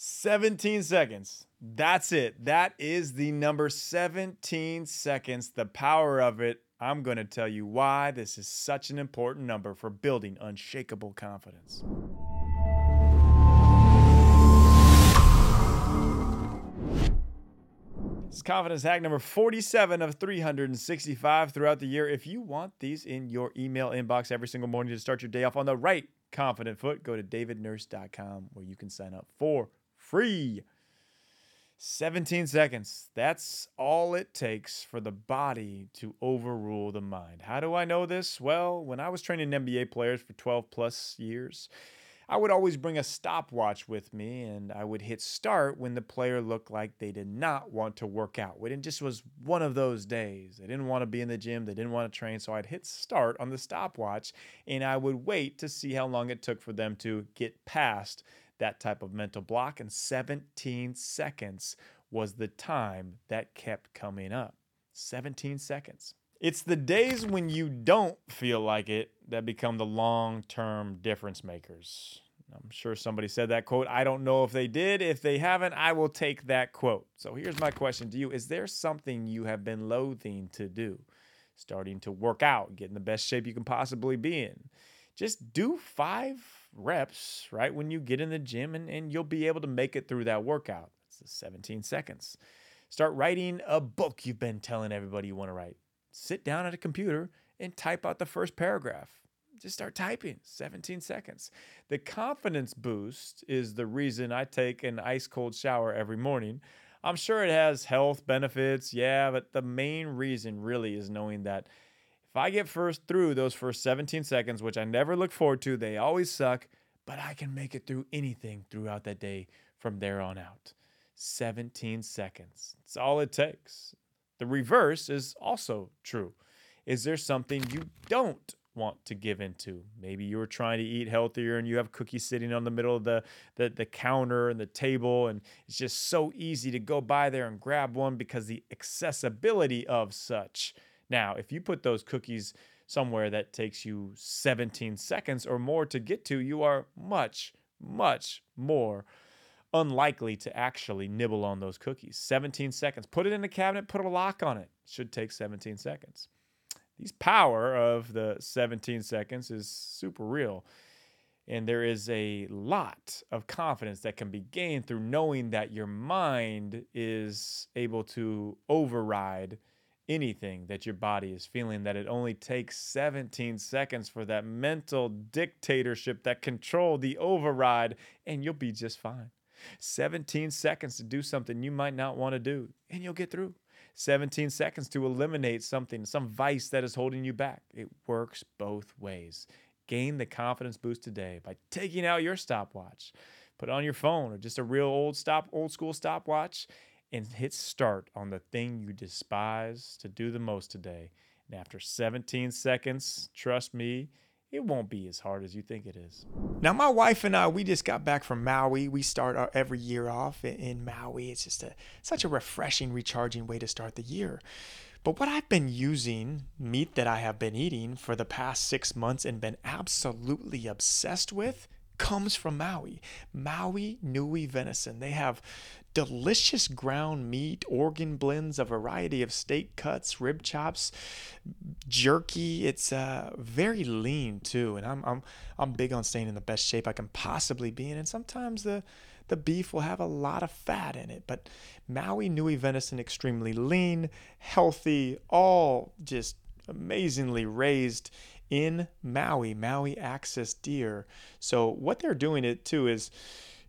17 seconds. That's it. That is the number 17 seconds. The power of it. I'm going to tell you why this is such an important number for building unshakable confidence. This is confidence hack number 47 of 365 throughout the year. If you want these in your email inbox every single morning to start your day off on the right confident foot, go to davidnurse.com where you can sign up for free. 17 seconds. That's all it takes for the body to overrule the mind. How do I know this? Well, when I was training NBA players for 12 plus years, I would always bring a stopwatch with me and I would hit start when the player looked like they did not want to work out. It just was one of those days. They didn't want to be in the gym, they didn't want to train. So I'd hit start on the stopwatch and I would wait to see how long it took for them to get past that type of mental block. And 17 seconds was the time that kept coming up. 17 seconds. It's the days when you don't feel like it that become the long term difference makers. I'm sure somebody said that quote. I don't know if they did. If they haven't, I will take that quote. So here's my question to you Is there something you have been loathing to do? Starting to work out, get in the best shape you can possibly be in. Just do five reps right when you get in the gym, and, and you'll be able to make it through that workout. It's 17 seconds. Start writing a book you've been telling everybody you want to write sit down at a computer and type out the first paragraph. Just start typing, 17 seconds. The confidence boost is the reason I take an ice cold shower every morning. I'm sure it has health benefits, yeah, but the main reason really is knowing that if I get first through those first 17 seconds, which I never look forward to, they always suck, but I can make it through anything throughout that day from there on out. 17 seconds. It's all it takes. The reverse is also true. Is there something you don't want to give into? Maybe you're trying to eat healthier and you have cookies sitting on the middle of the, the, the counter and the table, and it's just so easy to go by there and grab one because the accessibility of such. Now, if you put those cookies somewhere that takes you 17 seconds or more to get to, you are much, much more unlikely to actually nibble on those cookies. 17 seconds. Put it in the cabinet, put a lock on it. Should take 17 seconds. These power of the 17 seconds is super real. And there is a lot of confidence that can be gained through knowing that your mind is able to override anything that your body is feeling, that it only takes 17 seconds for that mental dictatorship, that control, the override, and you'll be just fine. 17 seconds to do something you might not want to do, and you'll get through. 17 seconds to eliminate something, some vice that is holding you back. It works both ways. Gain the confidence boost today by taking out your stopwatch. Put on your phone or just a real old stop old school stopwatch and hit start on the thing you despise to do the most today. And after 17 seconds, trust me, it won't be as hard as you think it is. Now, my wife and I, we just got back from Maui. We start our every year off in Maui. It's just a such a refreshing, recharging way to start the year. But what I've been using, meat that I have been eating for the past six months and been absolutely obsessed with, comes from Maui. Maui Nui venison. They have delicious ground meat, organ blends, a variety of steak cuts, rib chops, jerky. It's uh, very lean too, and I'm I'm I'm big on staying in the best shape I can possibly be in. And sometimes the the beef will have a lot of fat in it, but Maui Nui venison extremely lean, healthy, all just amazingly raised in Maui, Maui axis deer. So what they're doing it too is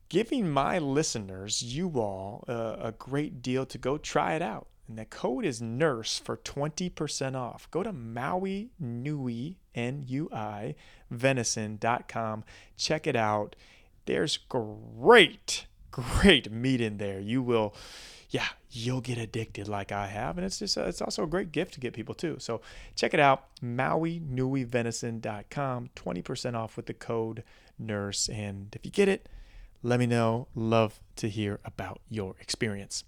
giving my listeners, you all, uh, a great deal to go try it out. And the code is NURSE for 20% off. Go to Maui Nui, N U I, venison.com. Check it out. There's great, great meat in there. You will yeah, you'll get addicted like I have. And it's just, a, it's also a great gift to get people too. So check it out, MauiNuiVenison.com, 20% off with the code NURSE. And if you get it, let me know. Love to hear about your experience.